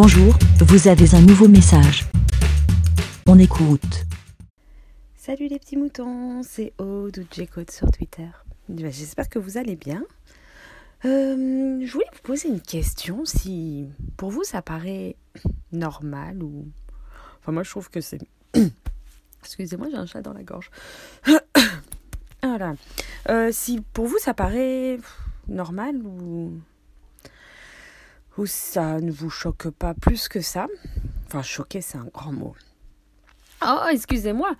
Bonjour, vous avez un nouveau message. On écoute. Salut les petits moutons, c'est Aude ou J-Code sur Twitter. Bah, J'espère que vous allez bien. Euh, je voulais vous poser une question si pour vous ça paraît normal ou... Enfin moi je trouve que c'est... Excusez-moi j'ai un chat dans la gorge. voilà. Euh, si pour vous ça paraît normal ou... ou ça ne vous choque pas plus que ça? Enfin choquer c'est un grand mot. Oh excusez-moi.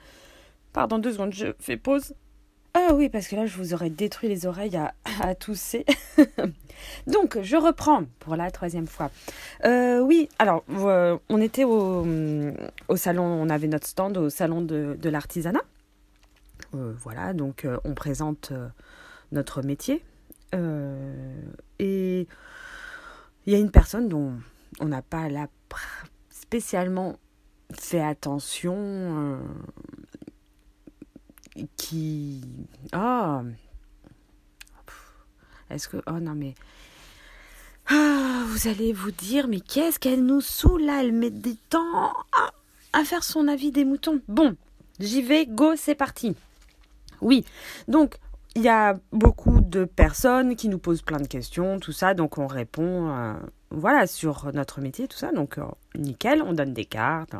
Pardon deux secondes, je fais pause. Ah oui, parce que là, je vous aurais détruit les oreilles à, à tousser. Donc, je reprends pour la troisième fois. Euh, oui, alors, euh, on était au, au, salon, on avait notre stand au salon de, de l'artisanat. Euh, voilà, donc on présente notre métier. Et il y a une personne dont on n'a pas là spécialement fait attention qui. Oh Est-ce que. Oh non, mais. Ah, vous allez vous dire, mais qu'est-ce qu'elle nous saoule là Elle met des temps à, à faire son avis des moutons. Bon, j'y vais, go, c'est parti. Oui, donc il y a beaucoup de personnes qui nous posent plein de questions, tout ça, donc on répond, euh, voilà, sur notre métier, tout ça, donc euh, nickel, on donne des cartes.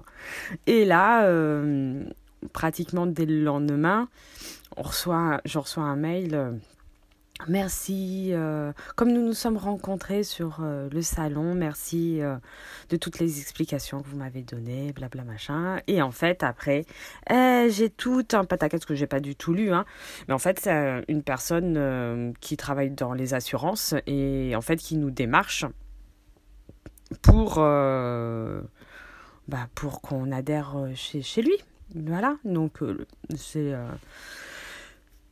Et là, euh, pratiquement dès le lendemain, je reçois un mail. Euh, merci, euh, comme nous nous sommes rencontrés sur euh, le salon, merci de toutes les explications que vous m'avez données, blabla machin. Et en fait, après, eh, j'ai tout un pataquès que j'ai pas du tout lu, hein. mais en fait, c'est une personne qui travaille dans les assurances et en fait qui nous démarche pour, bah, pour qu'on adhère chez, chez lui. Voilà, donc euh, c'est.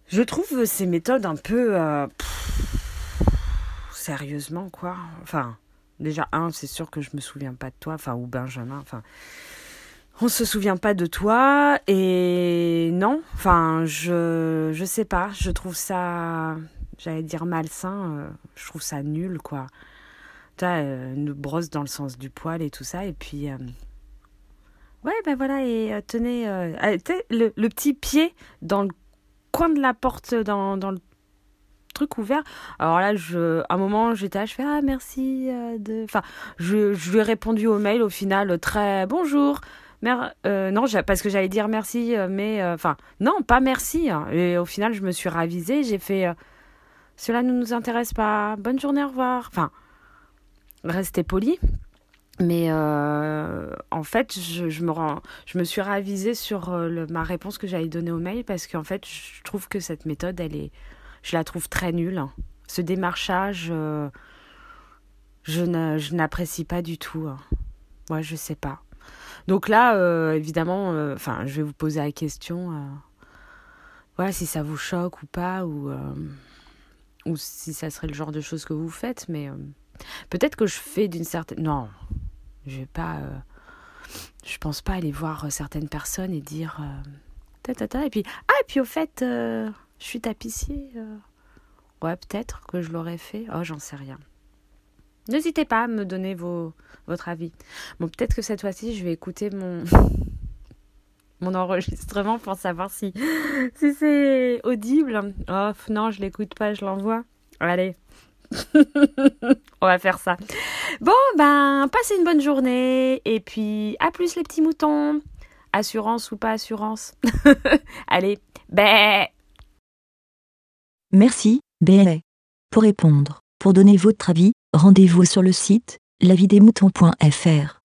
Euh, je trouve ces méthodes un peu. Euh, sérieusement, quoi. Enfin, déjà, un, c'est sûr que je me souviens pas de toi, enfin, ou Benjamin, enfin. On se souvient pas de toi, et non, enfin, je. Je sais pas, je trouve ça. J'allais dire malsain, je trouve ça nul, quoi. Tu vois, une brosse dans le sens du poil et tout ça, et puis. Ouais, ben voilà, et euh, tenez, euh, le, le, petit pied dans le coin de la porte, dans, dans le truc ouvert. Alors là, je, à un moment, j'étais là, je fais Ah, merci euh, de. Enfin, je, je lui ai répondu au mail au final, très bonjour. Mer euh, non, parce que j'allais dire merci, mais. Enfin, non, pas merci. Hein. Et au final, je me suis ravisée, j'ai fait Cela ne nous intéresse pas, bonne journée, au revoir. Enfin, restez poli. Mais euh, en fait, je, je, me je me suis ravisée sur euh, ma réponse que j'allais donner au mail parce qu'en fait, je trouve que cette méthode, elle est, je la trouve très nulle. Ce démarchage, euh, je n'apprécie pas du tout. Hein. Moi, je sais pas. Donc là, euh, évidemment, enfin, je vais vous poser la question. voilà, si ça vous choque ou pas, ou, ou si ça serait le genre de choses que vous faites, mais peut-être que je fais d'une certaine. Non, je vais pas. Euh, pense pas aller voir certaines personnes et dire. Euh, ta, ta, ta, et puis. Ah, et puis au fait, euh, je suis tapissier. Euh. Ouais, peut-être que je l'aurais fait. Oh, j'en sais rien. N'hésitez pas à me donner vos, votre avis. Bon, peut-être que cette fois-ci, je vais écouter mon. mon enregistrement pour savoir si, si c'est audible. Oh, non, je l'écoute pas, je l'envoie. Allez. On va faire ça. Bon, ben, passez une bonne journée. Et puis, à plus les petits moutons. Assurance ou pas assurance? Allez, bé. Merci, bé. Pour répondre, pour donner votre avis, rendez-vous sur le site lavidemouton.fr.